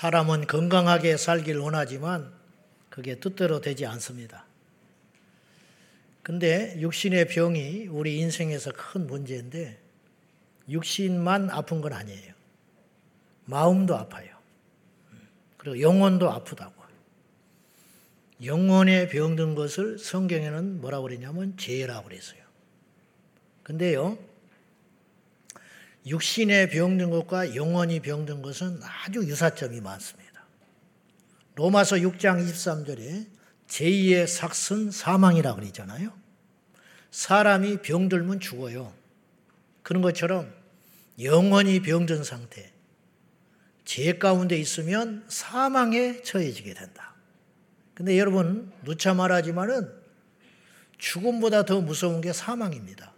사람은 건강하게 살길 원하지만 그게 뜻대로 되지 않습니다. 근데 육신의 병이 우리 인생에서 큰 문제인데 육신만 아픈 건 아니에요. 마음도 아파요. 그리고 영혼도 아프다고. 영혼에 병든 것을 성경에는 뭐라고 그랬냐면 죄라고 그랬어요. 근데요, 육신에 병든 것과 영혼이 병든 것은 아주 유사점이 많습니다. 로마서 6장 23절에 제2의 삭슨 사망이라고 그러잖아요. 사람이 병들면 죽어요. 그런 것처럼 영혼이 병든 상태, 죄 가운데 있으면 사망에 처해지게 된다. 근데 여러분, 누차 말하지만은 죽음보다 더 무서운 게 사망입니다.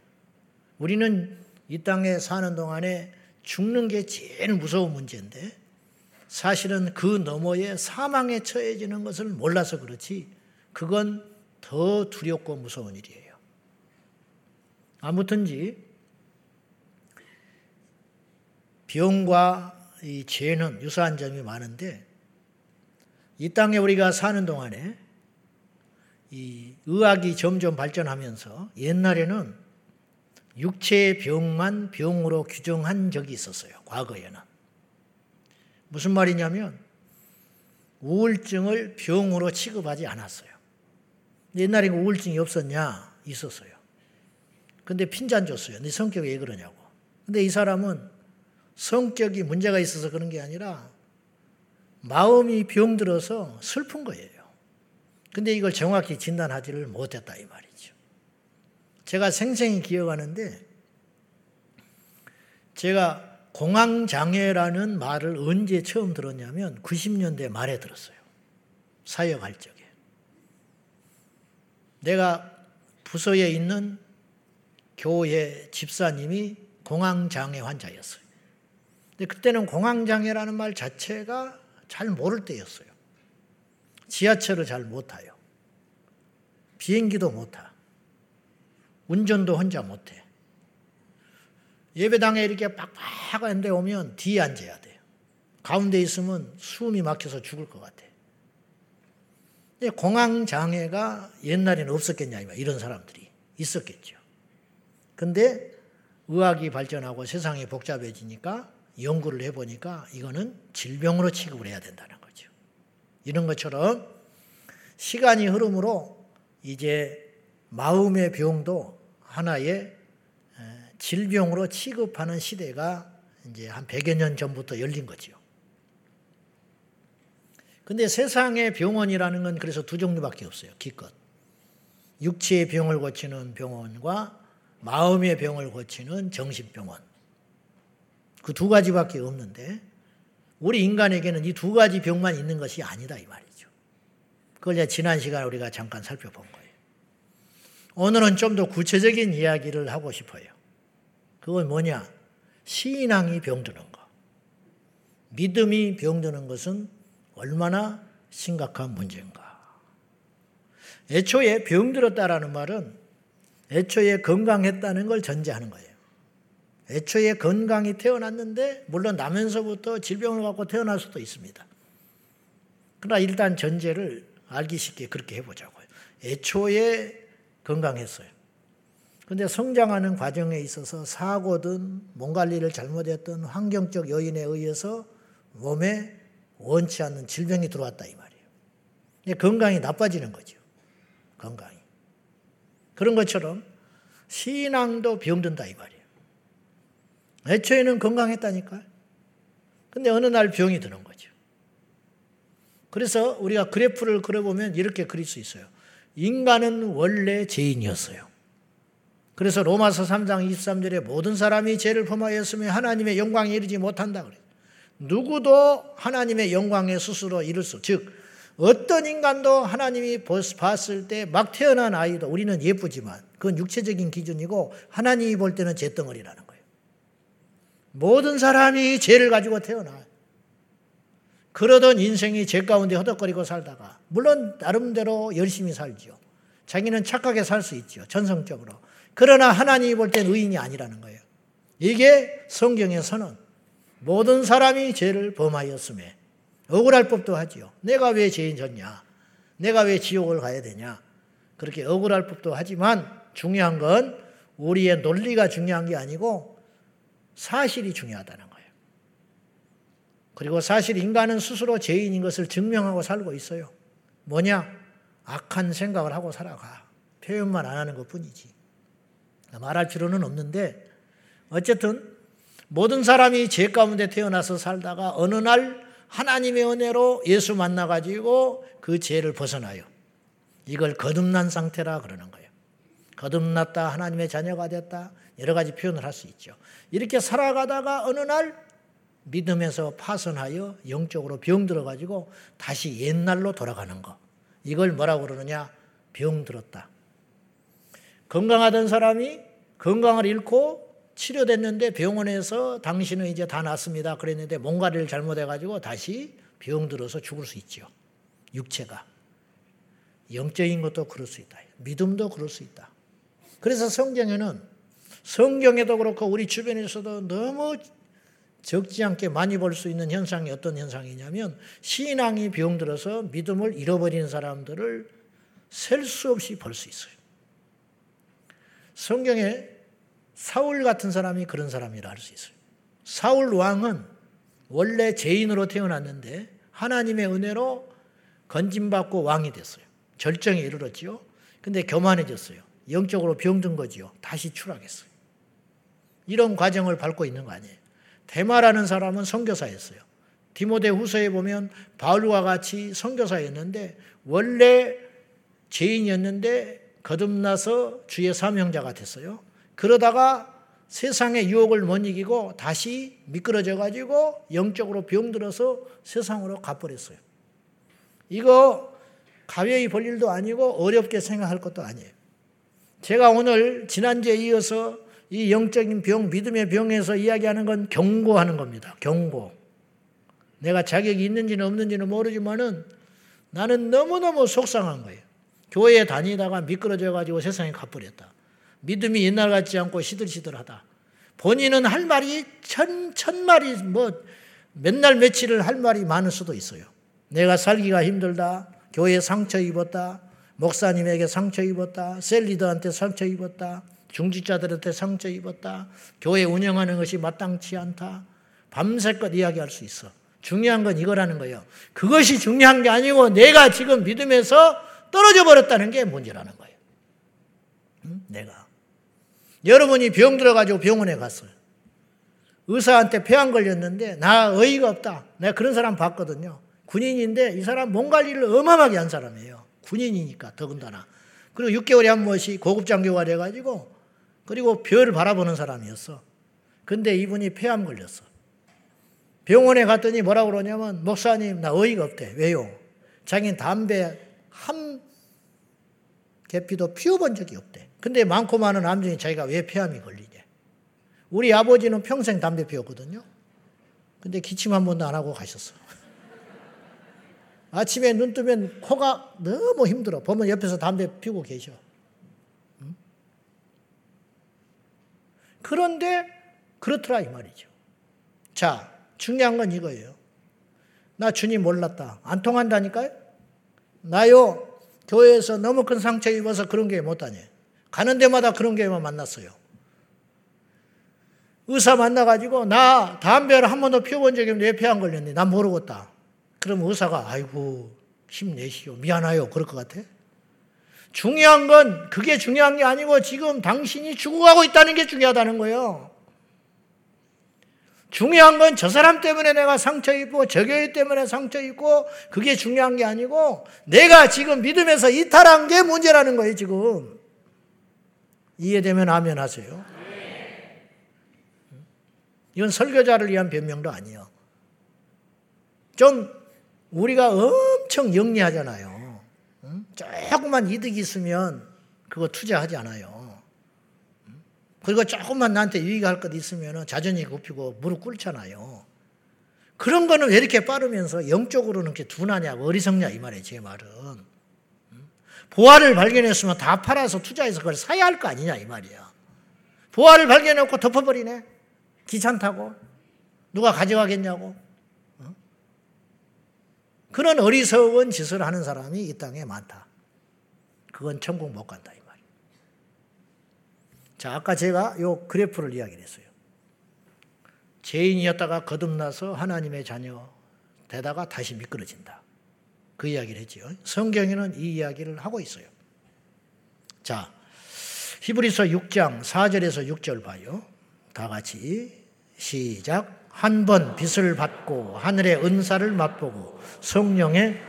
우리는 이 땅에 사는 동안에 죽는 게 제일 무서운 문제인데 사실은 그 너머에 사망에 처해지는 것을 몰라서 그렇지 그건 더 두렵고 무서운 일이에요. 아무튼지 병과 이 죄는 유사한 점이 많은데 이 땅에 우리가 사는 동안에 이 의학이 점점 발전하면서 옛날에는 육체의 병만 병으로 규정한 적이 있었어요. 과거에는. 무슨 말이냐면 우울증을 병으로 취급하지 않았어요. 옛날에 우울증이 없었냐? 있었어요. 근데 핀잔 줬어요. 네 성격이 왜 그러냐고. 근데 이 사람은 성격이 문제가 있어서 그런 게 아니라 마음이 병들어서 슬픈 거예요. 근데 이걸 정확히 진단하지를 못했다 이 말이죠. 제가 생생히 기억하는데 제가 공황장애라는 말을 언제 처음 들었냐면 90년대 말에 들었어요. 사역할 적에. 내가 부서에 있는 교회 집사님이 공황장애 환자였어요. 근데 그때는 공황장애라는 말 자체가 잘 모를 때였어요. 지하철을 잘 못 타요. 비행기도 못 타. 운전도 혼자 못해. 예배당에 이렇게 빡빡한 데 오면 뒤에 앉아야 돼요. 가운데 있으면 숨이 막혀서 죽을 것 같아. 공황 장애가 옛날에는 없었겠냐, 이런 사람들이 있었겠죠. 근데 의학이 발전하고 세상이 복잡해지니까 연구를 해보니까 이거는 질병으로 취급을 해야 된다는 거죠. 이런 것처럼 시간이 흐름으로 이제 마음의 병도 하나의 질병으로 취급하는 시대가 이제 한 100여 년 전부터 열린 거죠. 근데 세상의 병원이라는 건 그래서 두 종류밖에 없어요. 기껏. 육체의 병을 고치는 병원과 마음의 병을 고치는 정신병원. 그 두 가지밖에 없는데 우리 인간에게는 이 두 가지 병만 있는 것이 아니다 이 말이죠. 그걸 지난 시간에 우리가 잠깐 살펴본 거예요. 오늘은 좀 더 구체적인 이야기를 하고 싶어요. 그건 뭐냐? 신앙이 병드는 거. 믿음이 병드는 것은 얼마나 심각한 문제인가. 애초에 병들었다라는 말은 애초에 건강했다는 걸 전제하는 거예요. 애초에 건강이 태어났는데, 물론 나면서부터 질병을 갖고 태어날 수도 있습니다. 그러나 일단 전제를 알기 쉽게 그렇게 해보자고요. 애초에 건강했어요. 근데 성장하는 과정에 있어서 사고든 몸 관리를 잘못했던 환경적 요인에 의해서 몸에 원치 않는 질병이 들어왔다 이 말이에요. 건강이 나빠지는 거죠. 건강이. 그런 것처럼 신앙도 병든다 이 말이에요. 애초에는 건강했다니까요. 근데 어느 날 병이 드는 거죠. 그래서 우리가 그래프를 그려보면 이렇게 그릴 수 있어요. 인간은 원래 죄인이었어요. 그래서 로마서 3장 23절에 모든 사람이 죄를 범하였으며 하나님의 영광에 이르지 못한다 그래요. 누구도 하나님의 영광에 스스로 이룰 수, 즉 어떤 인간도 하나님이 봤을 때 막 태어난 아이도 우리는 예쁘지만 그건 육체적인 기준이고 하나님이 볼 때는 죄덩어리라는 거예요. 모든 사람이 죄를 가지고 태어나. 그러던 인생이 죄 가운데 허덕거리고 살다가 물론 나름대로 열심히 살죠. 자기는 착하게 살 수 있죠. 전성적으로. 그러나 하나님이 볼 땐 의인이 아니라는 거예요. 이게 성경에서는 모든 사람이 죄를 범하였음에 억울할 법도 하지요. 내가 왜 죄인 졌냐? 내가 왜 지옥을 가야 되냐? 그렇게 억울할 법도 하지만 중요한 건 우리의 논리가 중요한 게 아니고 사실이 중요하다는 거예요. 그리고 사실 인간은 스스로 죄인인 것을 증명하고 살고 있어요. 뭐냐? 악한 생각을 하고 살아가. 표현만 안 하는 것 뿐이지. 말할 필요는 없는데, 어쨌든, 모든 사람이 죄 가운데 태어나서 살다가 어느 날 하나님의 은혜로 예수 만나가지고 그 죄를 벗어나요. 이걸 거듭난 상태라 그러는 거예요. 거듭났다, 하나님의 자녀가 됐다, 여러 가지 표현을 할 수 있죠. 이렇게 살아가다가 어느 날 믿음에서 파선하여 영적으로 병들어 가지고 다시 옛날로 돌아가는 거. 이걸 뭐라고 그러느냐? 병들었다. 건강하던 사람이 건강을 잃고 치료됐는데 병원에서 당신은 이제 다 낫습니다. 그랬는데 뭔가를 잘못해 가지고 다시 병들어서 죽을 수 있죠. 육체가. 영적인 것도 그럴 수 있다. 믿음도 그럴 수 있다. 그래서 성경에는 성경에도 그렇고 우리 주변에서도 너무 적지 않게 많이 볼 수 있는 현상이 어떤 현상이냐면 신앙이 병들어서 믿음을 잃어버리는 사람들을 셀 수 없이 볼 수 있어요. 성경에 사울 같은 사람이 그런 사람이라 할 수 있어요. 사울 왕은 원래 죄인으로 태어났는데 하나님의 은혜로 건진받고 왕이 됐어요. 절정에 이르렀지요. 근데 교만해졌어요. 영적으로 병든 거지요. 다시 추락했어요. 이런 과정을 밟고 있는 거 아니에요. 대마라는 사람은 선교사였어요. 디모데 후서에 보면 바울과 같이 선교사였는데 원래 죄인이었는데 거듭나서 주의 사명자가 됐어요. 그러다가 세상의 유혹을 못 이기고 다시 미끄러져 가지고 영적으로 병들어서 세상으로 가버렸어요. 이거 가벼이 볼 일도 아니고 어렵게 생각할 것도 아니에요. 제가 오늘 지난주에 이어서 이 영적인 병, 믿음의 병에서 이야기하는 건 경고하는 겁니다. 경고. 내가 자격이 있는지는 없는지는 모르지만은 나는 너무너무 속상한 거예요. 교회에 다니다가 미끄러져 가지고 세상에 가버렸다. 믿음이 옛날 같지 않고 시들시들하다. 본인은 할 말이 천, 천 마리, 뭐, 맨날 며칠을 할 말이 많을 수도 있어요. 내가 살기가 힘들다. 교회 상처 입었다. 목사님에게 상처 입었다. 셀리더한테 상처 입었다. 중직자들한테 상처 입었다. 교회 운영하는 것이 마땅치 않다. 밤새껏 이야기할 수 있어. 중요한 건 이거라는 거예요. 그것이 중요한 게 아니고 내가 지금 믿음에서 떨어져 버렸다는 게 문제라는 거예요. 응? 내가. 여러분이 병 들어가지고 병원에 갔어요. 의사한테 폐암 걸렸는데 나 어이가 없다. 내가 그런 사람 봤거든요. 군인인데 이 사람 몸 관리를 어마어마하게 한 사람이에요. 군인이니까 더군다나. 그리고 6개월에 한 번씩 고급 장교가 돼가지고 그리고 별을 바라보는 사람이었어. 근데 이분이 폐암 걸렸어. 병원에 갔더니 뭐라고 그러냐면 목사님 나 어이가 없대. 왜요? 자기는 담배 한 개피도 피워본 적이 없대. 근데 많고 많은 암 중에 자기가 왜 폐암이 걸리냐. 우리 아버지는 평생 담배 피웠거든요. 근데 기침 한 번도 안 하고 가셨어. 아침에 눈 뜨면 코가 너무 힘들어. 보면 옆에서 담배 피우고 계셔. 그런데 그렇더라 이 말이죠. 자, 중요한 건 이거예요. 나 주님 몰랐다. 안 통한다니까요? 나요, 교회에서 너무 큰 상처 입어서 그런 게 못 다녀. 가는 데마다 그런 게만 만났어요. 의사 만나가지고 나 담배를 한 번도 피워본 적이 없는데 왜 폐 안 걸렸니? 난 모르겠다. 그럼 의사가 아이고 힘내시오. 미안해요. 그럴 것 같아? 중요한 건 그게 중요한 게 아니고 지금 당신이 죽어가고 있다는 게 중요하다는 거예요. 중요한 건 저 사람 때문에 내가 상처 입고 저 교회 때문에 상처 입고 그게 중요한 게 아니고 내가 지금 믿음에서 이탈한 게 문제라는 거예요, 지금. 이해되면 아멘 하세요. 이건 설교자를 위한 변명도 아니에요. 좀 우리가 엄청 영리하잖아요. 조금만 이득이 있으면 그거 투자하지 않아요. 그리고 조금만 나한테 유익할 것 있으면 자존이 굽히고 무릎 꿇잖아요. 그런 거는 왜 이렇게 빠르면서 영적으로는 이렇게 둔하냐, 어리석냐, 이 말이에요, 제 말은. 보화를 발견했으면 다 팔아서 투자해서 그걸 사야 할 거 아니냐, 이 말이야. 보화를 발견해놓고 덮어버리네. 귀찮다고. 누가 가져가겠냐고. 그런 어리석은 짓을 하는 사람이 이 땅에 많다. 그건 천국 못 간다 이 말이에요. 자, 아까 제가 요 그래프를 이야기를 했어요. 죄인이었다가 거듭나서 하나님의 자녀 되다가 다시 미끄러진다. 그 이야기를 했지요. 성경에는 이 이야기를 하고 있어요. 자, 히브리서 6장 4절에서 6절 봐요. 다 같이 시작. 한 번 빛을 받고 하늘의 은사를 맛보고 성령의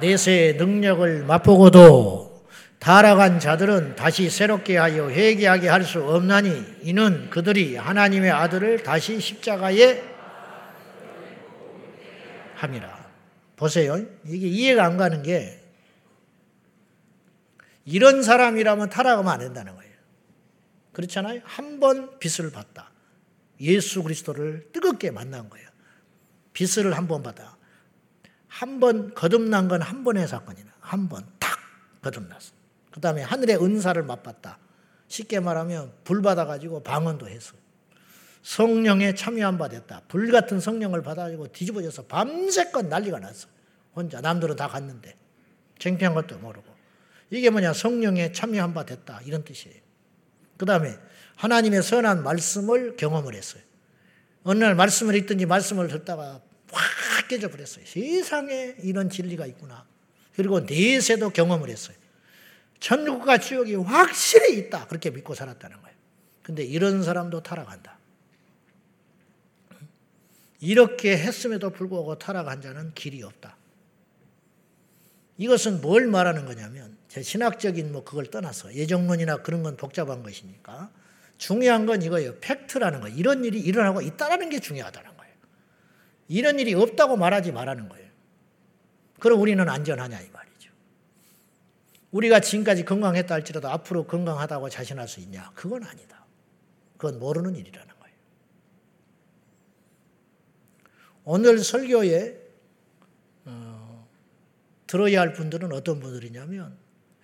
내세의 능력을 맛보고도 타락한 자들은 다시 새롭게 하여 회개하게 할 수 없나니 이는 그들이 하나님의 아들을 다시 십자가에 함이라. 보세요. 이게 이해가 안 가는 게 이런 사람이라면 타락하면 안 된다는 거예요. 그렇잖아요. 한 번 빛을 봤다. 예수 그리스도를 뜨겁게 만난 거예요. 빛을 한 번 받아. 한 번 거듭난 건 한 번의 사건이나 한 번 탁 거듭났어. 그 다음에 하늘의 은사를 맛봤다. 쉽게 말하면 불 받아가지고 방언도 했어. 성령에 참여한 바 됐다. 불 같은 성령을 받아가지고 뒤집어져서 밤새껏 난리가 났어. 혼자 남들은 다 갔는데 창피한 것도 모르고 이게 뭐냐 성령에 참여한 바 됐다 이런 뜻이에요. 그 다음에 하나님의 선한 말씀을 경험을 했어요. 어느 날 말씀을 읽든지 말씀을 듣다가 확 깨져버렸어요. 세상에 이런 진리가 있구나. 그리고 내세도 경험을 했어요. 천국과 지옥이 확실히 있다. 그렇게 믿고 살았다는 거예요. 근데 이런 사람도 타락한다. 이렇게 했음에도 불구하고 타락한 자는 길이 없다. 이것은 뭘 말하는 거냐면 제 신학적인 뭐 그걸 떠나서 예정론이나 그런 건 복잡한 것이니까 중요한 건 이거예요. 팩트라는 거. 이런 일이 일어나고 있다라는 게 중요하다는 거예요. 이런 일이 없다고 말하지 말라는 거예요. 그럼 우리는 안전하냐 이 말이죠. 우리가 지금까지 건강했다 할지라도 앞으로 건강하다고 자신할 수 있냐? 그건 아니다. 그건 모르는 일이라는 거예요. 오늘 설교에 어, 들어야 할 분들은 어떤 분들이냐면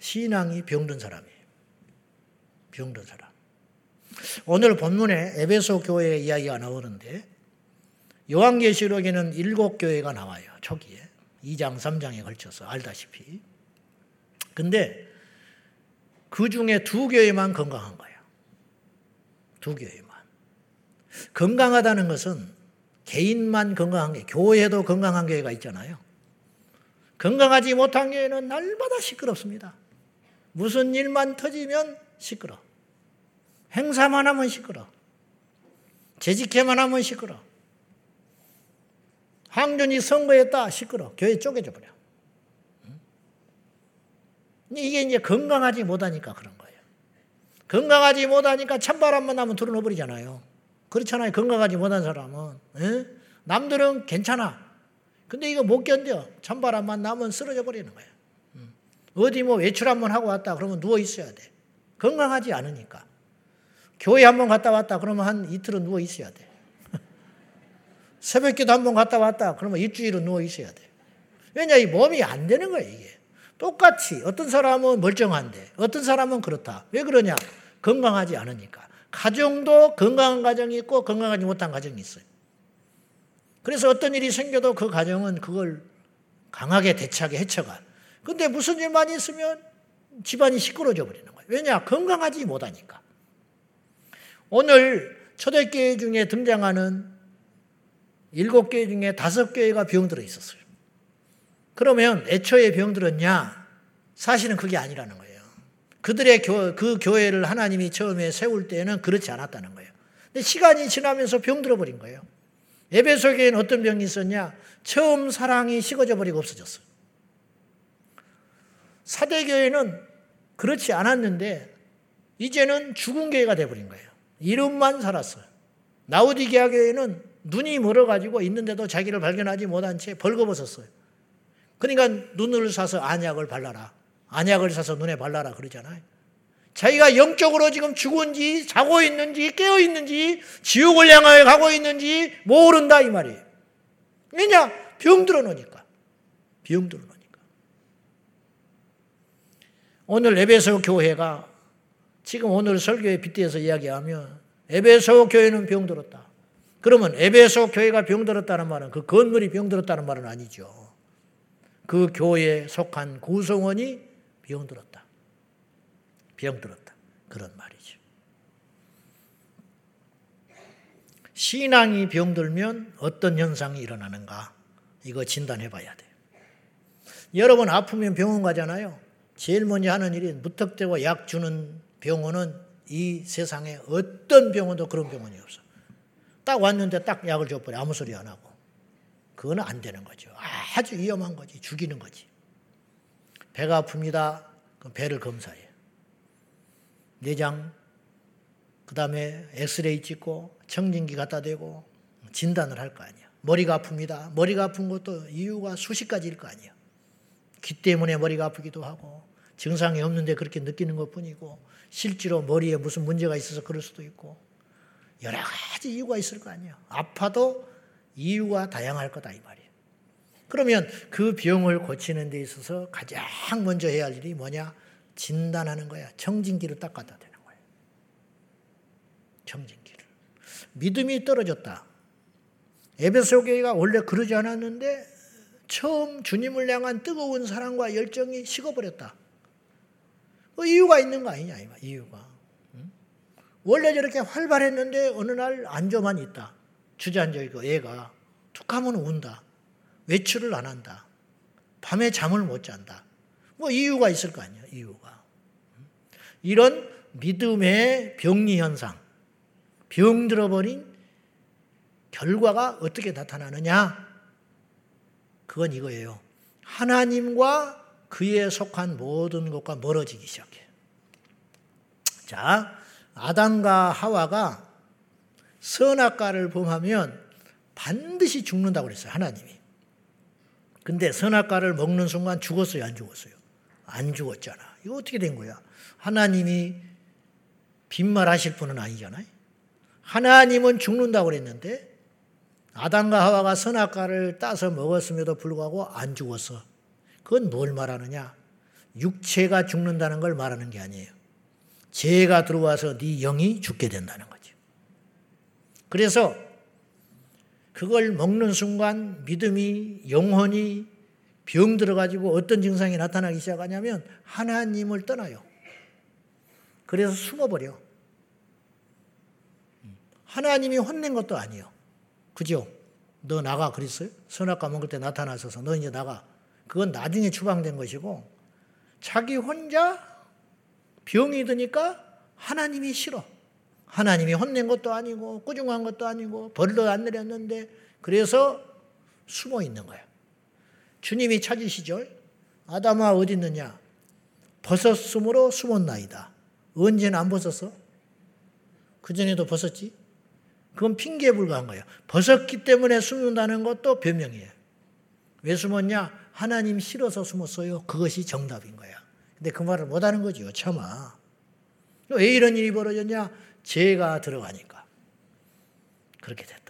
신앙이 병든 사람이에요. 병든 사람. 오늘 본문에 에베소 교회 이야기가 나오는데 요한계시록에는 일곱 교회가 나와요. 초기에. 2장, 3장에 걸쳐서 알다시피. 근데 그 중에 두 교회만 건강한 거예요. 두 교회만. 건강하다는 것은 개인만 건강한 게, 교회도 건강한 교회가 있잖아요. 건강하지 못한 교회는 날마다 시끄럽습니다. 무슨 일만 터지면 시끄러. 행사만 하면 시끄러. 재직회만 하면 시끄러. 항전이 선거했다 시끄러. 교회 쪼개져 버려. 이게 이제 건강하지 못하니까 그런 거예요. 건강하지 못하니까 찬바람만 나면 들어놓 버리잖아요. 그렇잖아요. 건강하지 못한 사람은. 에? 남들은 괜찮아. 근데 이거 못 견뎌. 찬바람만 나면 쓰러져 버리는 거예요. 어디 뭐 외출 한번 하고 왔다 그러면 누워 있어야 돼. 건강하지 않으니까. 교회 한번 갔다 왔다 그러면 한 이틀은 누워 있어야 돼. 새벽 기도 한번 갔다 왔다 그러면 일주일은 누워 있어야 돼. 왜냐 이 몸이 안 되는 거야 이게. 똑같이 어떤 사람은 멀쩡한데 어떤 사람은 그렇다. 왜 그러냐? 건강하지 않으니까. 가정도 건강한 가정이 있고 건강하지 못한 가정이 있어요. 그래서 어떤 일이 생겨도 그 가정은 그걸 강하게 대처하게 해쳐가. 근데 무슨 일만 있으면 집안이 시끄러져 버리는 거예요. 왜냐? 건강하지 못하니까. 오늘 초대교회 중에 등장하는 일곱 교회 중에 다섯 교회가 병들어 있었어요. 그러면 애초에 병들었냐? 사실은 그게 아니라는 거예요. 그들의 교, 그 교회를 하나님이 처음에 세울 때는 그렇지 않았다는 거예요. 근데 시간이 지나면서 병들어 버린 거예요. 에베소 교회는 어떤 병이 있었냐? 처음 사랑이 식어져 버리고 없어졌어요. 사대교회는 그렇지 않았는데 이제는 죽은 교회가 돼버린 거예요. 이름만 살았어요. 나우디게아 교회는 눈이 멀어가지고 있는데도 자기를 발견하지 못한 채 벌거벗었어요. 그러니까 눈을 사서 안약을 발라라. 안약을 사서 눈에 발라라 그러잖아요. 자기가 영적으로 지금 죽은지 자고 있는지 깨어 있는지 지옥을 향하여 가고 있는지 모른다 이 말이에요. 왜냐? 병들어 놓으니까. 병들어 놓으니까. 오늘 에베소 교회가 지금 오늘 설교에 빗대서 이야기하면 에베소 교회는 병들었다. 그러면 에베소 교회가 병들었다는 말은 그 건물이 병들었다는 말은 아니죠. 그 교회에 속한 구성원이 병들었다. 병들었다. 그런 말이죠. 신앙이 병들면 어떤 현상이 일어나는가? 이거 진단해 봐야 돼요. 여러분 아프면 병원 가잖아요. 제일 먼저 하는 일이 무턱대고 약 주는 병원은 이 세상에 어떤 병원도 그런 병원이 없어. 딱 왔는데 딱 약을 줘버려. 아무 소리 안 하고. 그거는 안 되는 거죠. 아주 위험한 거지. 죽이는 거지. 배가 아픕니다. 그럼 배를 검사해. 내장, 그 다음에 엑스레이 찍고 청진기 갖다 대고 진단을 할 거 아니야. 머리가 아픕니다. 머리가 아픈 것도 이유가 수십 가지일 거 아니야. 귀 때문에 머리가 아프기도 하고 증상이 없는데 그렇게 느끼는 것 뿐이고 실제로 머리에 무슨 문제가 있어서 그럴 수도 있고 여러 가지 이유가 있을 거 아니에요. 아파도 이유가 다양할 거다 이 말이에요. 그러면 그 병을 고치는 데 있어서 가장 먼저 해야 할 일이 뭐냐? 진단하는 거야. 청진기를 딱 갖다 대는 거예요. 청진기를. 믿음이 떨어졌다. 에베소 교회가 원래 그러지 않았는데 처음 주님을 향한 뜨거운 사랑과 열정이 식어버렸다. 그 이유가 있는 거 아니냐, 이유가. 원래 저렇게 활발했는데 어느 날 안조만 있다. 주저앉아 있고 애가 툭 하면 운다. 외출을 안 한다. 밤에 잠을 못 잔다. 뭐 이유가 있을 거 아니야, 이유가. 이런 믿음의 병리 현상, 병들어버린 결과가 어떻게 나타나느냐? 그건 이거예요. 하나님과 그에 속한 모든 것과 멀어지기 시작해. 자, 아담과 하와가 선악과를 범하면 반드시 죽는다고 그랬어요. 하나님이. 근데 선악과를 먹는 순간 죽었어요, 안 죽었어요? 안 죽었잖아. 이거 어떻게 된 거야? 하나님이 빈말하실 분은 아니잖아요. 하나님은 죽는다고 그랬는데 아담과 하와가 선악과를 따서 먹었음에도 불구하고 안 죽었어. 그건 뭘 말하느냐? 육체가 죽는다는 걸 말하는 게 아니에요. 죄가 들어와서 네 영이 죽게 된다는 거죠. 그래서 그걸 먹는 순간 믿음이 영혼이 병 들어가지고 어떤 증상이 나타나기 시작하냐면 하나님을 떠나요. 그래서 숨어버려. 하나님이 혼낸 것도 아니에요. 그죠? 너 나가 그랬어요? 선악과 먹을 때 나타나셔서 너 이제 나가. 그건 나중에 추방된 것이고 자기 혼자 병이 드니까 하나님이 싫어. 하나님이 혼낸 것도 아니고 꾸중한 것도 아니고 벌도 안 내렸는데 그래서 숨어 있는 거야. 주님이 찾으시죠? 아담아 어디 있느냐? 벗었으므로 숨었나이다. 언제는 안 벗었어? 그전에도 벗었지? 그건 핑계에 불과한 거예요. 벗었기 때문에 숨는다는 것도 변명이에요. 왜 숨었냐? 하나님 싫어서 숨었어요. 그것이 정답인 거야. 근데 그 말을 못 하는 거죠. 참아. 왜 이런 일이 벌어졌냐? 죄가 들어가니까. 그렇게 됐다.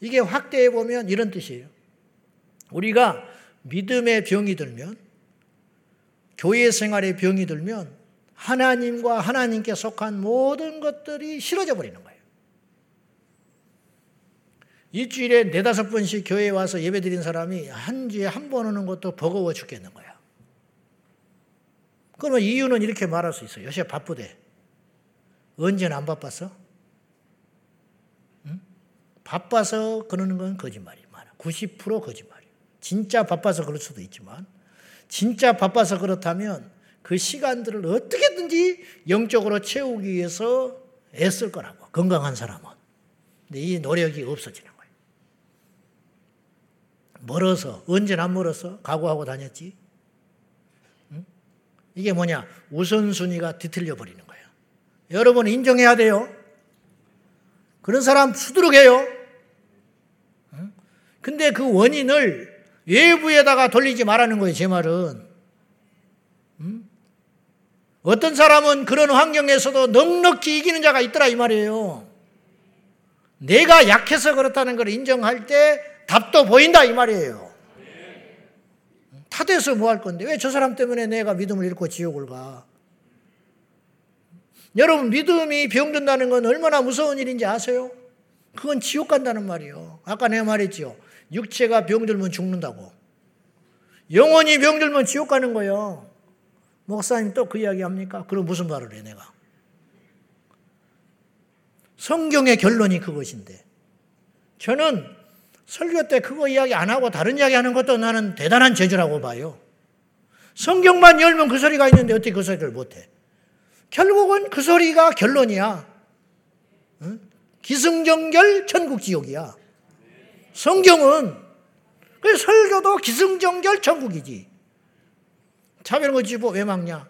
이게 확대해 보면 이런 뜻이에요. 우리가 믿음의 병이 들면, 교회 생활의 병이 들면, 하나님과 하나님께 속한 모든 것들이 싫어져 버리는 거예요. 일주일에 네다섯 번씩 교회에 와서 예배 드린 사람이 한 주에 한 번 오는 것도 버거워 죽겠는 거야. 그러면 이유는 이렇게 말할 수 있어요. 요새 바쁘대. 언제는 안 바빴어? 응? 바빠서 그러는 건 거짓말이 많아. 90% 거짓말이에요. 진짜 바빠서 그럴 수도 있지만, 진짜 바빠서 그렇다면 그 시간들을 어떻게든지 영적으로 채우기 위해서 애쓸 거라고. 건강한 사람은. 근데 이 노력이 없어지는. 멀어서, 언제나 안 멀어서 각오하고 다녔지? 이게 뭐냐? 우선순위가 뒤틀려 버리는 거예요. 여러분 인정해야 돼요. 그런 사람 수두룩해요. 근데 그 원인을 외부에다가 돌리지 말라는 거예요, 제 말은. 어떤 사람은 그런 환경에서도 넉넉히 이기는 자가 있더라, 이 말이에요. 내가 약해서 그렇다는 걸 인정할 때 답도 보인다, 이 말이에요. 다 돼서 뭐 할 건데 왜 저 사람 때문에 내가 믿음을 잃고 지옥을 가? 여러분 믿음이 병든다는 건 얼마나 무서운 일인지 아세요? 그건 지옥 간다는 말이요. 아까 내가 말했지요. 육체가 병들면 죽는다고. 영혼이 병들면 지옥 가는 거예요. 목사님 또 그 이야기 합니까? 그럼 무슨 말을 해, 내가? 성경의 결론이 그것인데. 저는 설교 때 그거 이야기 안 하고 다른 이야기 하는 것도 나는 대단한 재주라고 봐요. 성경만 열면 그 소리가 있는데 어떻게 그 소리를 못해? 결국은 그 소리가 결론이야. 응? 기승전결 천국지옥이야. 성경은 그 설교도 기승전결 천국이지. 차별한 거 집어 왜 막냐?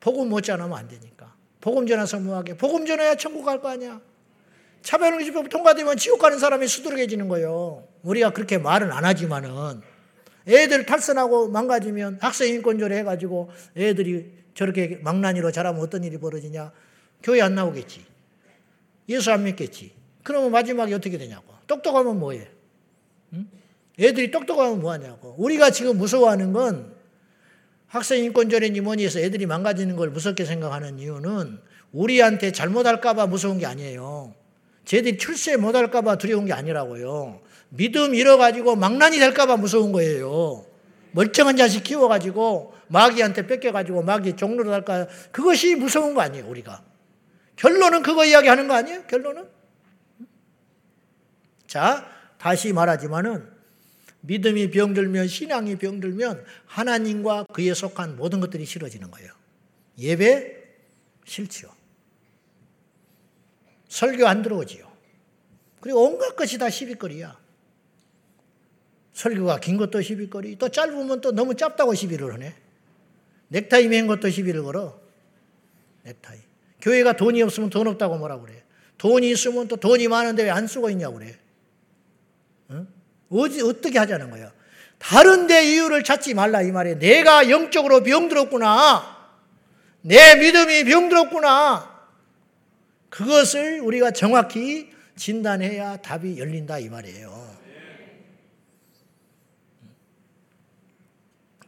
복음 못 전하면 안 되니까. 복음 전해서 뭐하게? 복음 전해야 천국 갈 거 아니야. 집어 통과되면 지옥 가는 사람이 수두룩해지는 거예요. 우리가 그렇게 말은 안 하지만은 애들 탈선하고 망가지면 학생 인권조례 해가지고 애들이 저렇게 망나니로 자라면 어떤 일이 벌어지냐? 교회 안 나오겠지. 예수 안 믿겠지. 그러면 마지막에 어떻게 되냐고. 똑똑하면 뭐해? 응? 애들이 똑똑하면 뭐하냐고. 우리가 지금 무서워하는 건 학생 인권조례니 뭐니 해서 애들이 망가지는 걸 무섭게 생각하는 이유는 우리한테 잘못할까봐 무서운 게 아니에요. 쟤들이 출세 못할까봐 두려운 게 아니라고요. 믿음 잃어가지고 망난이 될까봐 무서운 거예요. 멀쩡한 자식 키워가지고 마귀한테 뺏겨가지고 마귀 종로로 할까 그것이 무서운 거 아니에요 우리가. 결론은 그거 이야기하는 거 아니에요? 결론은? 자 다시 말하지만은 믿음이 병들면 신앙이 병들면 하나님과 그에 속한 모든 것들이 싫어지는 거예요. 예배 싫지요. 설교 안 들어오지요. 그리고 온갖 것이 다 시비거리야. 설교가 긴 것도 시비거리, 또 짧으면 또 너무 짧다고 시비를 하네. 넥타이 맨 것도 시비를 걸어. 넥타이. 교회가 돈이 없으면 돈 없다고 뭐라 그래. 돈이 있으면 또 돈이 많은데 왜 안 쓰고 있냐고 그래. 응? 어디, 어떻게 하자는 거야. 다른데 이유를 찾지 말라 이 말이에요. 내가 영적으로 병들었구나. 내 믿음이 병들었구나. 그것을 우리가 정확히 진단해야 답이 열린다 이 말이에요.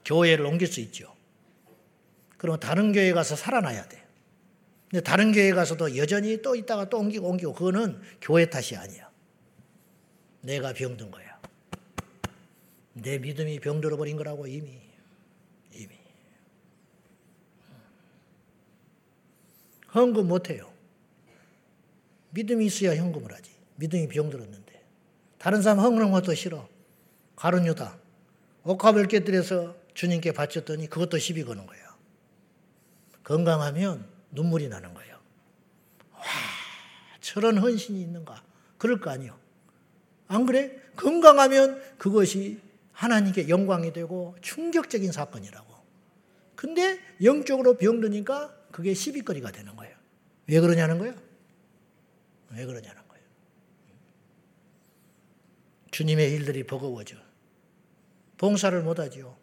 교회를 옮길 수 있죠. 그러면 다른 교회 가서 살아나야 돼. 근데 다른 교회 가서도 여전히 또 있다가 또 옮기고 옮기고 그거는 교회 탓이 아니야. 내가 병든 거야. 내 믿음이 병들어 버린 거라고 이미 이미 헌금 못 해요. 믿음이 있어야 헌금을 하지. 믿음이 병들었는데 다른 사람 헌금하는 것도 싫어. 가론 유다 옥합을 깨뜨려서 주님께 바쳤더니 그것도 시비 거는 거예요. 건강하면 눈물이 나는 거예요. 와, 저런 헌신이 있는가? 그럴 거 아니요. 안 그래? 건강하면 그것이 하나님께 영광이 되고 충격적인 사건이라고. 근데 영적으로 병드니까 그게 시비거리가 되는 거예요. 왜 그러냐는 거예요? 왜 그러냐는 거예요. 주님의 일들이 버거워져. 봉사를 못하지요.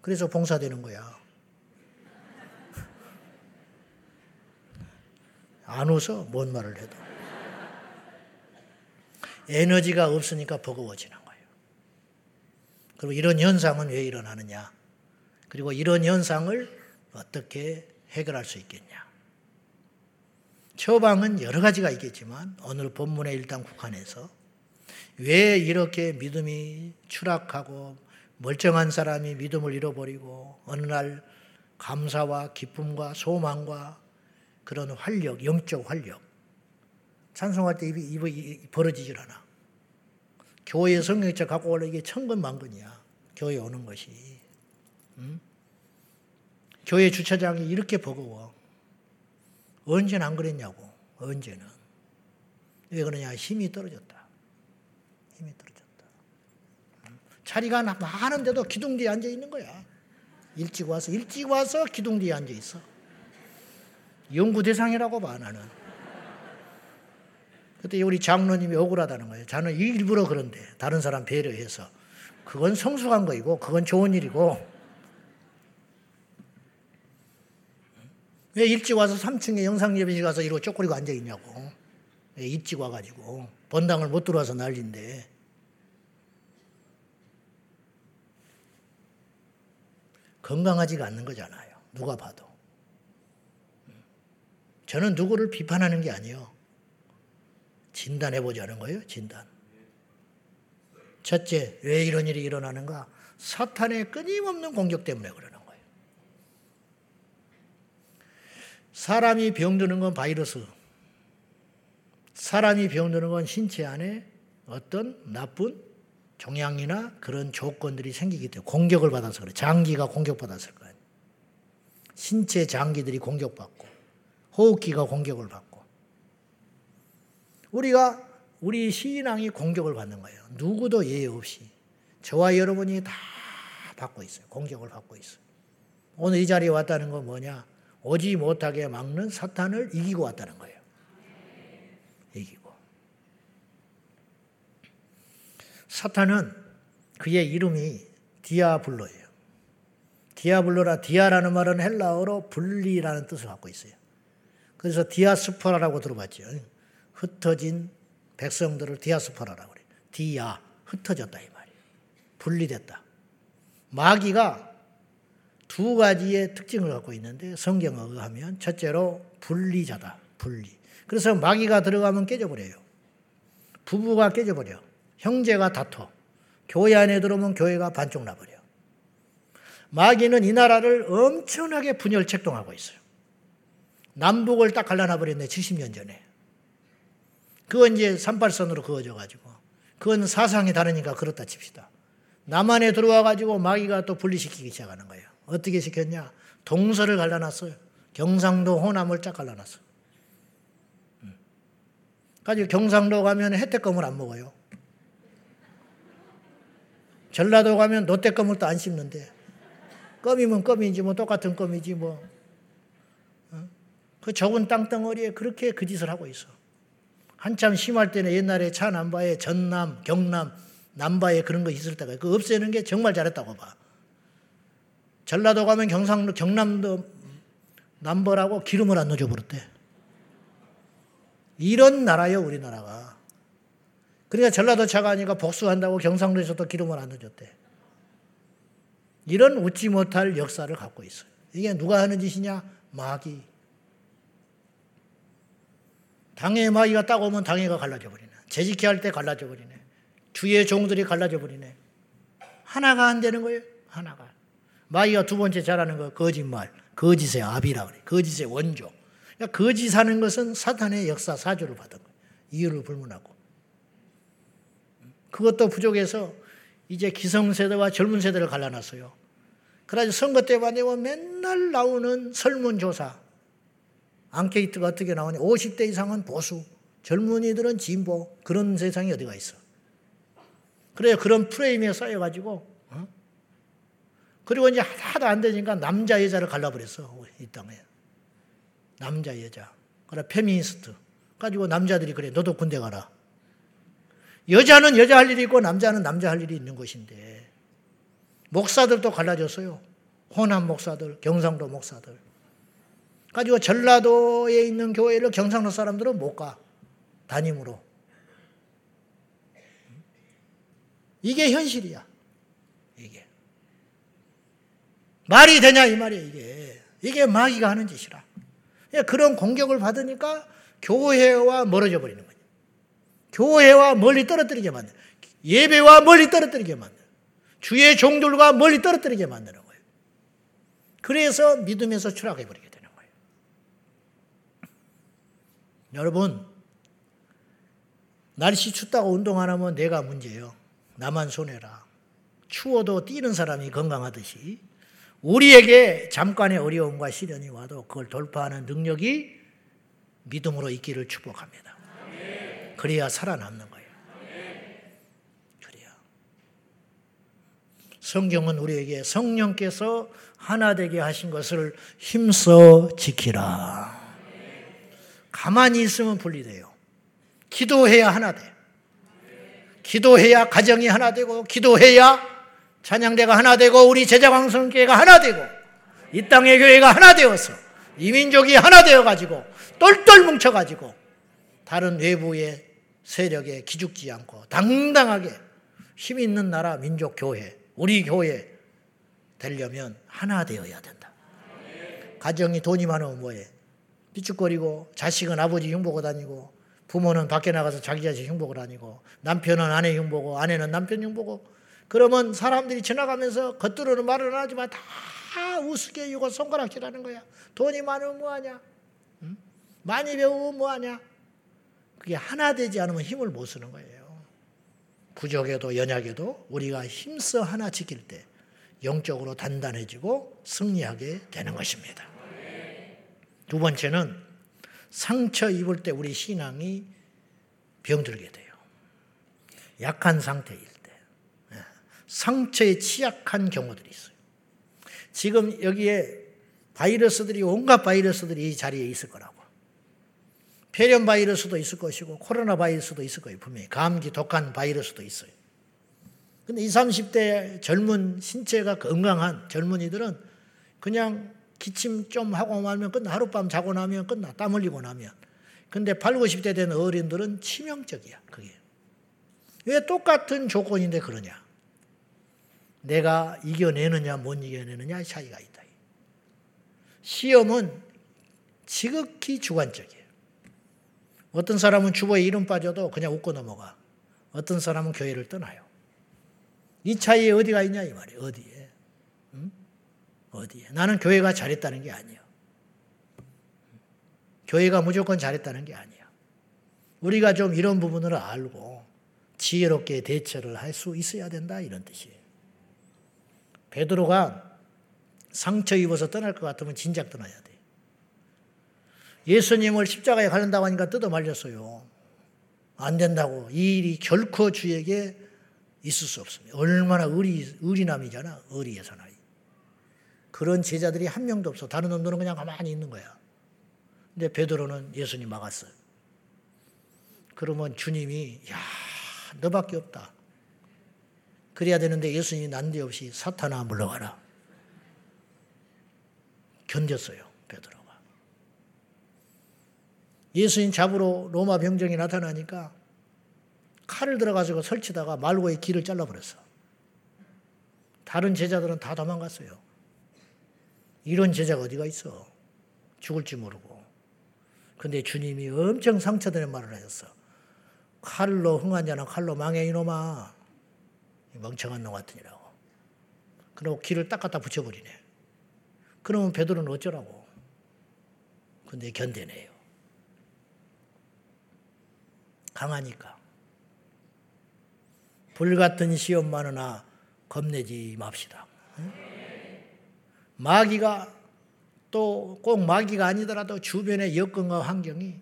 그래서 봉사되는 거야. 안 웃어, 뭔 말을 해도. 에너지가 없으니까 버거워지는 거예요. 그리고 이런 현상은 왜 일어나느냐? 그리고 이런 현상을 어떻게 해결할 수 있겠냐? 처방은 여러 가지가 있겠지만 오늘 본문에 일단 국한해서 왜 이렇게 믿음이 추락하고 멀쩡한 사람이 믿음을 잃어버리고 어느 날 감사와 기쁨과 소망과 그런 활력, 영적 활력. 찬송할 때 입이, 입이 벌어지질 않아. 교회 성경책 갖고 올라 이게 천근만근이야. 교회 오는 것이. 응? 교회 주차장이 이렇게 버거워. 언제는 안 그랬냐고. 언제는. 왜 그러냐. 힘이 떨어졌다. 힘이 떨어졌다. 자리가 많은데도 기둥 뒤에 앉아 있는 거야. 일찍 와서, 일찍 와서 기둥 뒤에 앉아 있어. 연구 대상이라고 봐 나는. 그때 우리 장로님이 억울하다는 거예요. 저는 일부러 그런데 다른 사람 배려해서 그건 성숙한 거이고 그건 좋은 일이고 왜 일찍 와서 3층에 영상 예배실 가서 이러고 쪼그리고 앉아 있냐고. 왜 일찍 와가지고 본당을 못 들어와서 난리인데. 건강하지가 않는 거잖아요. 누가 봐도. 저는 누구를 비판하는 게 아니에요. 진단해 보자는 거예요. 진단. 첫째, 왜 이런 일이 일어나는가? 사탄의 끊임없는 공격 때문에 그러는 거예요. 사람이 병드는 건 바이러스. 사람이 병드는 건 신체 안에 어떤 나쁜 종양이나 그런 조건들이 생기기 때문에 공격을 받아서 그래. 장기가 공격받았을 거예요. 신체 장기들이 공격받고 호흡기가 공격을 받고 우리가 우리 신앙이 공격을 받는 거예요. 누구도 예외 없이 저와 여러분이 다 받고 있어요. 공격을 받고 있어요. 오늘 이 자리에 왔다는 건 뭐냐? 오지 못하게 막는 사탄을 이기고 왔다는 거예요. 이기고. 사탄은 그의 이름이 디아블로예요. 디아블로라 디아라는 말은 헬라어로 분리라는 뜻을 갖고 있어요. 그래서 디아스포라라고 들어봤죠. 흩어진 백성들을 디아스포라라고 그래요. 디아 흩어졌다 이 말이에요. 분리됐다. 마귀가 두 가지의 특징을 갖고 있는데 성경에 의하면 첫째로 분리자다. 분리. 그래서 마귀가 들어가면 깨져버려요. 부부가 깨져버려. 형제가 다퉈. 교회 안에 들어오면 교회가 반쪽 나버려. 마귀는 이 나라를 엄청나게 분열책동하고 있어요. 남북을 딱 갈라놔 버렸네, 70년 전에. 그건 이제 산발선으로 그어져 가지고. 그건 사상이 다르니까 그렇다 칩시다. 남한에 들어와 가지고 마귀가 또 분리시키기 시작하는 거예요. 어떻게 시켰냐? 동서를 갈라놨어요. 경상도 호남을 쫙 갈라놨어. 음. 가지고 경상도 가면 혜택금을 안 먹어요. 전라도 가면 노태껌을 또 안 씹는데 껌이면 껌이지 뭐 똑같은 껌이지 뭐. 어? 그 적은 땅덩어리에 그렇게 그 짓을 하고 있어. 한참 심할 때는 옛날에 차 남바에 전남, 경남, 남바에 그런 거 있을 때가 그 없애는 게 정말 잘했다고 봐. 전라도 가면 경상도, 경남도 남벌하고 기름을 안 넣어줘 버렸대. 이런 나라요, 우리나라가. 그러니까 전라도 차가 아니까 복수한다고 경상도에서도 기름을 안 넣어줬대. 이런 웃지 못할 역사를 갖고 있어요. 이게 누가 하는 짓이냐? 마귀. 당의 마귀가 딱 오면 당해가 갈라져 버리네. 재직해 할 때 갈라져 버리네. 주의 종들이 갈라져 버리네. 하나가 안 되는 거예요. 하나가. 마귀가 두 번째 잘하는 거 거짓말. 거짓의 압이라 그래. 거짓의 원조. 그러니까 거짓하는 것은 사탄의 역사 사주를 받은 거예요. 이유를 불문하고. 그것도 부족해서 이제 기성세대와 젊은 세대를 갈라놨어요. 그래서 선거 때만 되면 맨날 나오는 설문조사. 앙케이트가 어떻게 나오냐. 50대 이상은 보수, 젊은이들은 진보. 그런 세상이 어디가 있어. 그래 그런 프레임에 쌓여가지고 어? 그리고 이제 하나도 안 되니까 남자 여자를 갈라버렸어 이 땅에 남자 여자 그래 페미니스트 가지고 남자들이 그래 너도 군대 가라 여자는 여자 할 일이 있고 남자는 남자 할 일이 있는 것인데 목사들도 갈라졌어요. 호남 목사들, 경상도 목사들. 가지고 전라도에 있는 교회를 경상도 사람들은 못 가. 담임으로. 이게 현실이야. 이게. 말이 되냐 이 말이야 이게. 이게 마귀가 하는 짓이라. 그런 공격을 받으니까 교회와 멀어져 버리는 거예요. 교회와 멀리 떨어뜨리게 만드는 예배와 멀리 떨어뜨리게 만드는 주의 종들과 멀리 떨어뜨리게 만드는 거예요. 그래서 믿음에서 추락해 버리게 되는 거예요. 여러분 날씨 춥다고 운동 안 하면 내가 문제예요. 나만 손해라. 추워도 뛰는 사람이 건강하듯이 우리에게 잠깐의 어려움과 시련이 와도 그걸 돌파하는 능력이 믿음으로 있기를 축복합니다. 그래야 살아남는 거예요. 그래야. 성경은 우리에게 성령께서 하나 되게 하신 것을 힘써 지키라. 가만히 있으면 분리돼요. 기도해야 하나 돼. 기도해야 가정이 하나 되고, 기도해야 찬양대가 하나 되고, 우리 제자광성교회가 하나 되고, 이 땅의 교회가 하나 되어서, 이민족이 하나 되어 가지고, 똘똘 뭉쳐 가지고, 다른 외부의 세력에 기죽지 않고 당당하게 힘 있는 나라 민족 교회 우리 교회 되려면 하나 되어야 된다. 가정이 돈이 많으면 뭐해? 삐죽거리고 자식은 아버지 흉보고 다니고 부모는 밖에 나가서 자기 자식 흉보고 다니고 남편은 아내 흉보고 아내는 남편 흉보고 그러면 사람들이 지나가면서 겉으로는 말은 하지만 다 우스개이고 손가락질하는 거야. 돈이 많으면 뭐하냐? 응? 많이 배우면 뭐하냐? 그게 하나 되지 않으면 힘을 못 쓰는 거예요. 부족에도 연약에도 우리가 힘써 하나 지킬 때 영적으로 단단해지고 승리하게 되는 것입니다. 두 번째는 상처 입을 때 우리 신앙이 병들게 돼요. 약한 상태일 때. 예. 상처에 취약한 경우들이 있어요. 지금 여기에 바이러스들이 온갖 바이러스들이 이 자리에 있을 거라고. 폐렴 바이러스도 있을 것이고 코로나 바이러스도 있을 거예요. 분명히 감기 독한 바이러스도 있어요. 근데 20, 30대 젊은 신체가 건강한 젊은이들은 그냥 기침 좀 하고 말면 끝나. 하룻밤 자고 나면 끝나. 땀 흘리고 나면. 근데 8, 90대 된 어른들은 치명적이야. 그게. 왜 똑같은 조건인데 그러냐? 내가 이겨내느냐 못 이겨내느냐 차이가 있다. 시험은 지극히 주관적이에요. 어떤 사람은 주보에 이름 빠져도 그냥 웃고 넘어가. 어떤 사람은 교회를 떠나요. 이 차이에 어디가 있냐 이 말이에요. 어디에? 응? 어디에? 나는 교회가 잘했다는 게 아니야. 교회가 무조건 잘했다는 게 아니야. 우리가 좀 이런 부분을 알고 지혜롭게 대처를 할 수 있어야 된다 이런 뜻이에요. 베드로가 상처 입어서 떠날 것 같으면 진작 떠나야 돼. 예수님을 십자가에 가른다고 하니까 뜯어 말렸어요. 안 된다고. 이 일이 결코 주에게 있을 수 없습니다. 얼마나 의리, 의리남이잖아. 의리의 사나이. 그런 제자들이 한 명도 없어. 다른 놈들은 그냥 가만히 있는 거야. 근데 베드로는 예수님 막았어요. 그러면 주님이 야 너밖에 없다. 그래야 되는데 예수님이 난데없이 사탄아 물러가라. 견뎠어요. 베드로가. 예수님 잡으러 로마 병정이 나타나니까 칼을 들어가지고 설치다가 말고의 길을 잘라버렸어. 다른 제자들은 다 도망갔어요. 이런 제자가 어디가 있어? 죽을지 모르고. 근데 주님이 엄청 상처되는 말을 하셨어. 칼로 흥한 자는 칼로 망해 이놈아. 멍청한 놈 같으니라고. 그리고 길을 딱 갖다 붙여버리네. 그러면 베드로는 어쩌라고. 근데 견뎌내요. 강하니까. 불같은 시험 많으나 겁내지 맙시다. 마귀가 또 꼭 마귀가 아니더라도 주변의 여건과 환경이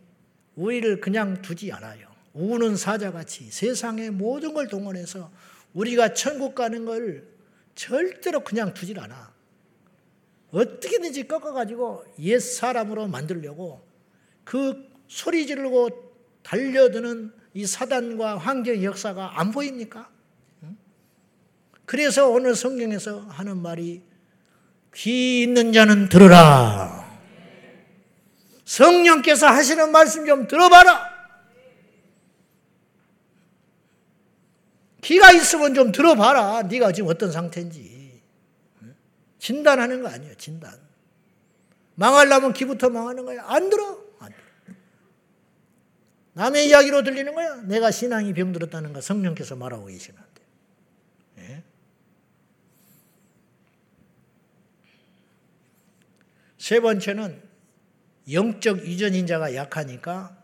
우리를 그냥 두지 않아요. 우는 사자같이 세상의 모든 걸 동원해서 우리가 천국 가는 걸 절대로 그냥 두질 않아. 어떻게든지 꺾어가지고 옛 사람으로 만들려고 그 소리 지르고 달려드는 이 사단과 환경 역사가 안 보입니까? 그래서 오늘 성경에서 하는 말이 귀 있는 자는 들으라. 성령께서 하시는 말씀 좀 들어봐라. 귀가 있으면 좀 들어봐라. 네가 지금 어떤 상태인지. 진단하는 거 아니에요. 진단. 망하려면 귀부터 망하는 거야. 안 들어. 남의 이야기로 들리는 거야. 내가 신앙이 병들었다는 거 성령께서 말하고 계시는데. 예? 세 번째는 영적 유전인자가 약하니까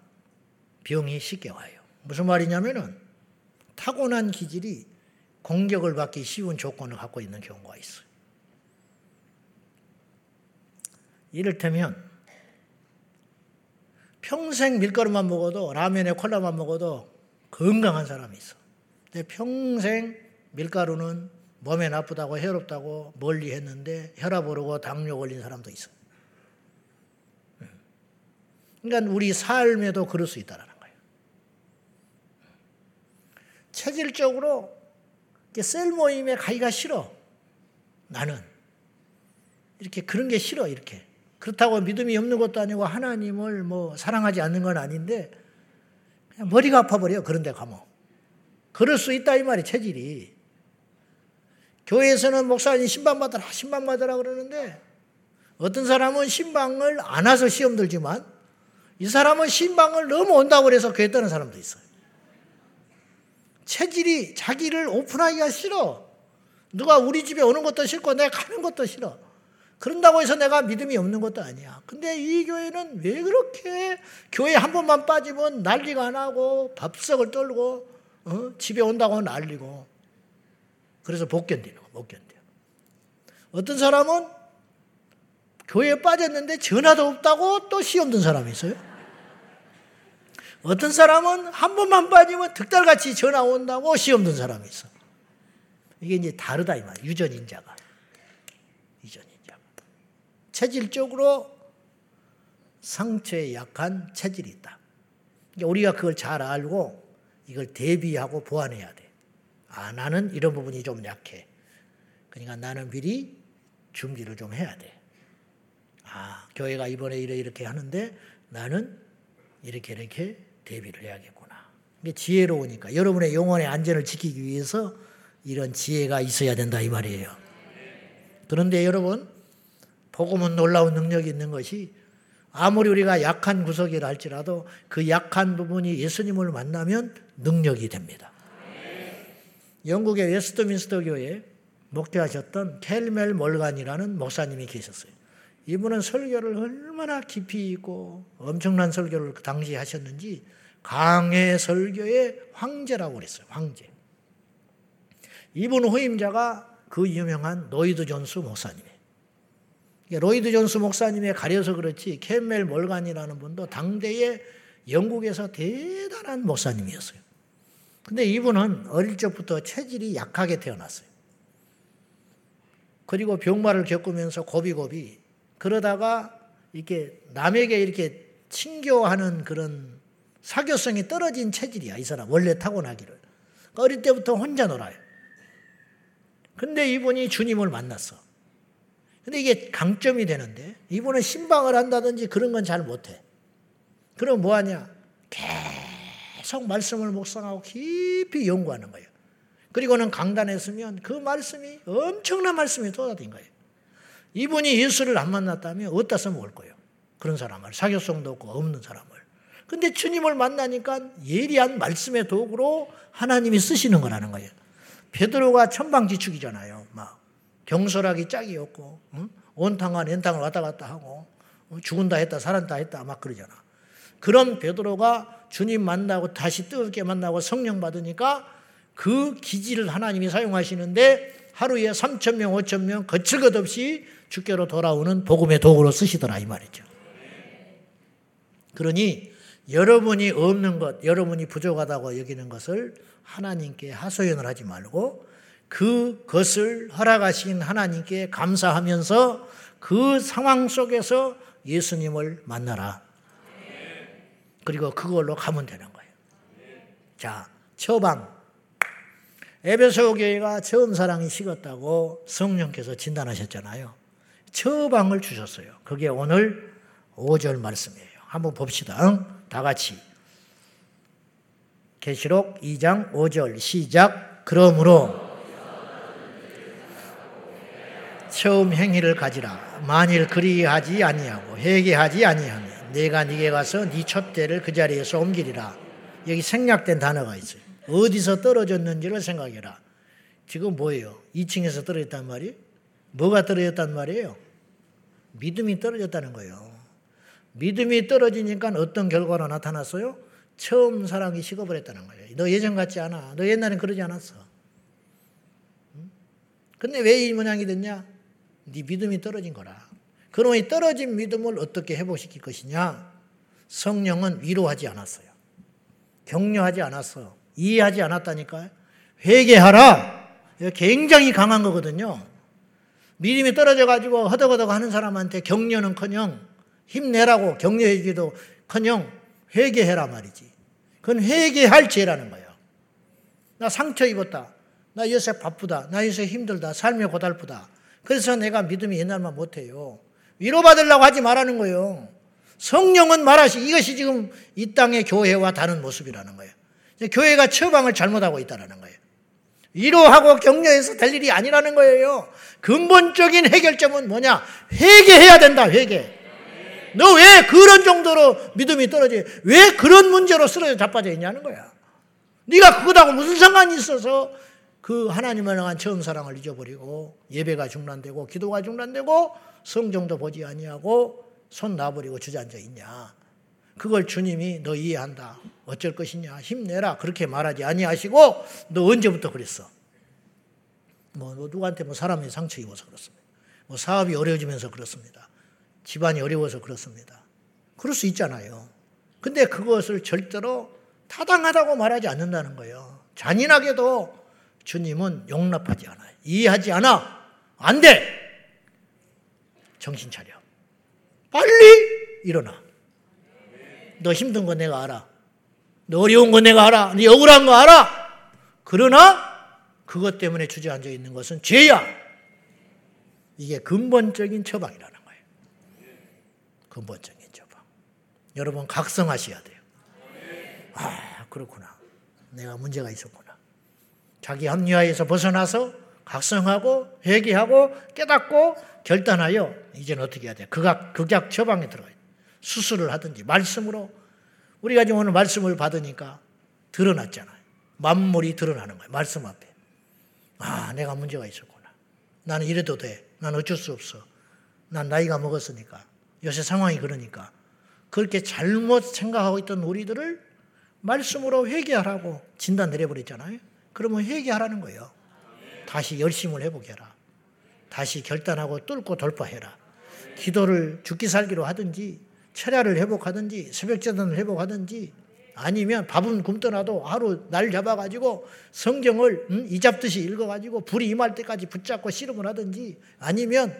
병이 쉽게 와요. 무슨 말이냐면은 타고난 기질이 공격을 받기 쉬운 조건을 갖고 있는 경우가 있어요. 이를테면 평생 밀가루만 먹어도 라면에 콜라만 먹어도 건강한 사람이 있어. 근데 평생 밀가루는 몸에 나쁘다고 해롭다고 멀리 했는데 혈압 오르고 당뇨 걸린 사람도 있어. 그러니까 우리 삶에도 그럴 수 있다라는 거예요. 체질적으로 셀 모임에 가기가 싫어. 나는 이렇게 그런 게 싫어 이렇게. 그렇다고 믿음이 없는 것도 아니고 하나님을 뭐 사랑하지 않는 건 아닌데 그냥 머리가 아파버려 그런 데 가면. 그럴 수 있다 이 말이 체질이. 교회에서는 목사님 신방 받으라 신방 받으라 그러는데 어떤 사람은 신방을 안 와서 시험 들지만 이 사람은 신방을 너무 온다고 그래서 교회 떠는 사람도 있어요. 체질이 자기를 오픈하기가 싫어. 누가 우리 집에 오는 것도 싫고 내가 가는 것도 싫어. 그런다고 해서 내가 믿음이 없는 것도 아니야. 근데 이 교회는 왜 그렇게 교회 한 번만 빠지면 난리가 나고 밥석을 떨고 어? 집에 온다고 난리고 그래서 못 견디는 거, 못 견뎌. 어떤 사람은 교회에 빠졌는데 전화도 없다고 또 시험 든 사람이 있어요. 어떤 사람은 한 번만 빠지면 득달같이 전화 온다고 시험 든 사람이 있어. 이게 이제 다르다 이 말. 유전인자가. 유전인자가. 체질적으로 상처에 약한 체질이 있다. 우리가 그걸 잘 알고 이걸 대비하고 보완해야 돼. 아, 나는 이런 부분이 좀 약해. 그러니까 나는 미리 준비를 좀 해야 돼. 아, 교회가 이번에 이렇게 하는데 나는 이렇게 이렇게 대비를 해야겠구나. 이게 지혜로우니까 여러분의 영혼의 안전을 지키기 위해서 이런 지혜가 있어야 된다 이 말이에요. 그런데 여러분 복음은 놀라운 능력이 있는 것이 아무리 우리가 약한 구석이라 할지라도 그 약한 부분이 예수님을 만나면 능력이 됩니다. 영국의 웨스트민스터 교회 목회하셨던 캠벨 몰간이라는 목사님이 계셨어요. 이분은 설교를 얼마나 깊이 있고 엄청난 설교를 그 당시에 하셨는지 강해 설교의 황제라고 그랬어요. 황제. 이분 후임자가 그 유명한 로이드 존스 목사님이에요. 로이드 존스 목사님에 가려서 그렇지 캠벨 몰간이라는 분도 당대의 영국에서 대단한 목사님이었어요. 근데 이분은 어릴 적부터 체질이 약하게 태어났어요. 그리고 병마를 겪으면서 고비고비 그러다가 이렇게 남에게 이렇게 친교하는 그런 사교성이 떨어진 체질이야, 이 사람. 원래 타고나기를. 어릴 때부터 혼자 놀아요. 근데 이분이 주님을 만났어. 근데 이게 강점이 되는데, 이분은 신방을 한다든지 그런 건 잘 못해. 그럼 뭐 하냐? 계속 말씀을 묵상하고 깊이 연구하는 거예요. 그리고는 강단에 서면 그 말씀이 엄청난 말씀이 쏟아진 거예요. 이분이 예수를 안 만났다면 어디다 써먹을 거예요? 그런 사람을. 사교성도 없고 없는 사람을. 근데 주님을 만나니까 예리한 말씀의 도구로 하나님이 쓰시는 거라는 거예요. 베드로가 천방지축이잖아요. 막 경솔하기 짝이 없고 응? 온탕과 낸탕을 왔다 갔다 하고 죽은다 했다 살았다 했다 막 그러잖아. 그런 베드로가 주님 만나고 다시 뜨겁게 만나고 성령 받으니까 그 기지를 하나님이 사용하시는데 하루에 3천 명, 5천 명 거칠 것 없이 주께로 돌아오는 복음의 도구로 쓰시더라 이 말이죠. 그러니 여러분이 없는 것, 여러분이 부족하다고 여기는 것을 하나님께 하소연을 하지 말고 그것을 허락하신 하나님께 감사하면서 그 상황 속에서 예수님을 만나라. 그리고 그걸로 가면 되는 거예요. 자, 처방. 에베소 교회가 처음 사랑이 식었다고 성령께서 진단하셨잖아요. 처방을 주셨어요. 그게 오늘 5절 말씀이에요. 한번 봅시다. 다 같이. 계시록 2장 5절 시작. 그러므로 처음 행위를 가지라. 만일 그리하지 아니하고 회개하지 아니하면 내가 네게 가서 네 촛대를 그 자리에서 옮기리라. 여기 생략된 단어가 있어요. 어디서 떨어졌는지를 생각해라. 지금 뭐예요? 2층에서 떨어졌단 말이에요? 뭐가 떨어졌단 말이에요? 믿음이 떨어졌다는 거예요. 믿음이 떨어지니까 어떤 결과로 나타났어요? 처음 사랑이 식어버렸다는 거예요. 너 예전 같지 않아. 너 옛날엔 그러지 않았어. 근데 왜 이 모양이 됐냐? 네 믿음이 떨어진 거라. 그러면 이 떨어진 믿음을 어떻게 회복시킬 것이냐? 성령은 위로하지 않았어요. 격려하지 않았어. 이해하지 않았다니까요. 회개하라. 굉장히 강한 거거든요. 믿음이 떨어져가지고 허덕허덕 하는 사람한테 격려는커녕 힘내라고 격려해주기도 커녕 회개해라 말이지. 그건 회개할 죄라는 거예요. 나 상처 입었다. 나 요새 바쁘다. 나 요새 힘들다. 삶이 고달프다. 그래서 내가 믿음이 옛날만 못해요. 위로받으려고 하지 말라는 거예요. 성령은 말하시, 이것이 지금 이 땅의 교회와 다른 모습이라는 거예요. 교회가 처방을 잘못하고 있다는 거예요. 위로하고 격려해서 될 일이 아니라는 거예요. 근본적인 해결점은 뭐냐? 회개해야 된다, 회개. 너 왜 그런 정도로 믿음이 떨어져? 왜 그런 문제로 쓰러져 자빠져 있냐는 거야. 네가 그거하고 무슨 상관이 있어서 그 하나님을 향한 처음 사랑을 잊어버리고 예배가 중단되고 기도가 중단되고 성경도 보지 아니하고 손 놔버리고 주저앉아 있냐. 그걸 주님이 너 이해한다. 어쩔 것이냐. 힘내라. 그렇게 말하지 아니하시고 너 언제부터 그랬어? 뭐 누구한테 뭐 사람이 상처 입어서 그렇습니다. 뭐 사업이 어려워지면서 그렇습니다. 집안이 어려워서 그렇습니다. 그럴 수 있잖아요. 근데 그것을 절대로 타당하다고 말하지 않는다는 거예요. 잔인하게도 주님은 용납하지 않아요. 이해하지 않아. 안 돼! 정신 차려. 빨리 일어나. 너 힘든 거 내가 알아. 너 어려운 거 내가 알아. 네 억울한 거 알아. 그러나 그것 때문에 주저앉아 있는 것은 죄야. 이게 근본적인 처방이라는 거예요. 근본적인 처방. 여러분 각성하셔야 돼요. 아, 그렇구나. 내가 문제가 있었구나. 자기 합리화에서 벗어나서 각성하고 회개하고 깨닫고 결단하여 이제는 어떻게 해야 돼? 극악, 극약 처방에 들어가요. 수술을 하든지 말씀으로 우리가 지금 오늘 말씀을 받으니까 드러났잖아요. 만물이 드러나는 거예요. 말씀 앞에. 아, 내가 문제가 있었구나. 나는 이래도 돼. 난 어쩔 수 없어. 난 나이가 먹었으니까. 요새 상황이 그러니까. 그렇게 잘못 생각하고 있던 우리들을 말씀으로 회개하라고 진단 내려버렸잖아요. 그러면 회개하라는 거예요. 다시 열심을 해보게 해라. 다시 결단하고 뚫고 돌파해라. 기도를 죽기 살기로 하든지 철야를 회복하든지 새벽재단을 회복하든지 아니면 밥은 굶더라도 하루 날 잡아가지고 성경을 음, 이잡듯이 읽어가지고 불이 임할 때까지 붙잡고 씨름을 하든지 아니면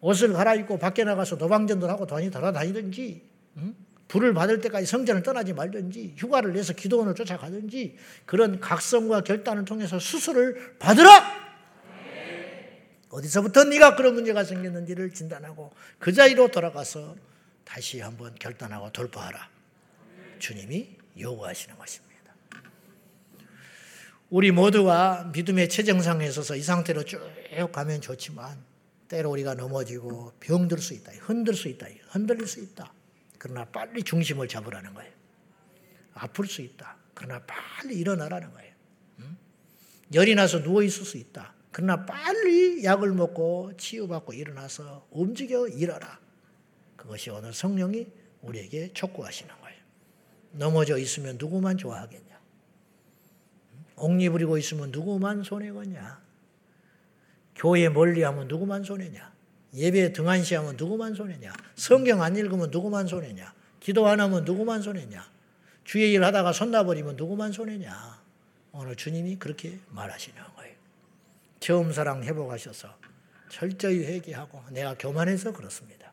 옷을 갈아입고 밖에 나가서 노방전도 하고 돈이 돌아다니든지 음? 불을 받을 때까지 성전을 떠나지 말든지 휴가를 내서 기도원을 쫓아가든지 그런 각성과 결단을 통해서 수술을 받으라! 어디서부터 네가 그런 문제가 생겼는지를 진단하고 그 자리로 돌아가서 다시 한번 결단하고 돌파하라. 주님이 요구하시는 것입니다. 우리 모두가 믿음의 최정상에 있어서 이 상태로 쭉 가면 좋지만 때로 우리가 넘어지고 병들 수 있다. 흔들 수 있다. 흔들릴 수 있다. 그러나 빨리 중심을 잡으라는 거예요. 아플 수 있다. 그러나 빨리 일어나라는 거예요. 열이 나서 누워 있을 수 있다. 그러나 빨리 약을 먹고 치유받고 일어나서 움직여 일어라. 그것이 오늘 성령이 우리에게 촉구하시는 거예요. 넘어져 있으면 누구만 좋아하겠냐? 옥리 부리고 있으면 누구만 손해겠냐? 교회 멀리하면 누구만 손해냐? 예배에 등한시하면 누구만 손해냐? 성경 안 읽으면 누구만 손해냐? 기도 안 하면 누구만 손해냐? 주의 일 하다가 손나버리면 누구만 손해냐? 오늘 주님이 그렇게 말하시는 거예요. 처음 사랑 회복하셔서 철저히 회개하고 내가 교만해서 그렇습니다.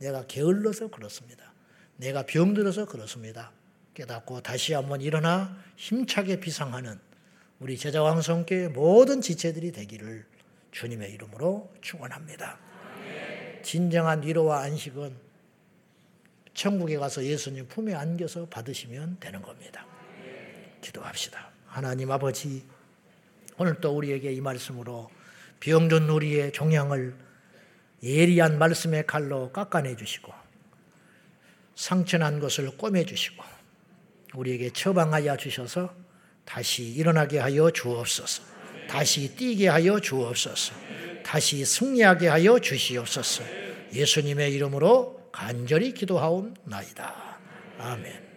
내가 게을러서 그렇습니다. 내가 병들어서 그렇습니다. 깨닫고 다시 한번 일어나 힘차게 비상하는 우리 제자왕성교회 모든 지체들이 되기를 주님의 이름으로 축원합니다. 진정한 위로와 안식은 천국에 가서 예수님 품에 안겨서 받으시면 되는 겁니다. 기도합시다. 하나님 아버지, 오늘 또 우리에게 이 말씀으로 병든 우리의 종양을 예리한 말씀의 칼로 깎아내 주시고 상처난 것을 꼬매 주시고 우리에게 처방하여 주셔서 다시 일어나게 하여 주옵소서. 다시 뛰게 하여 주옵소서. 다시 승리하게 하여 주시옵소서. 예수님의 이름으로 간절히 기도하옵나이다. 아멘.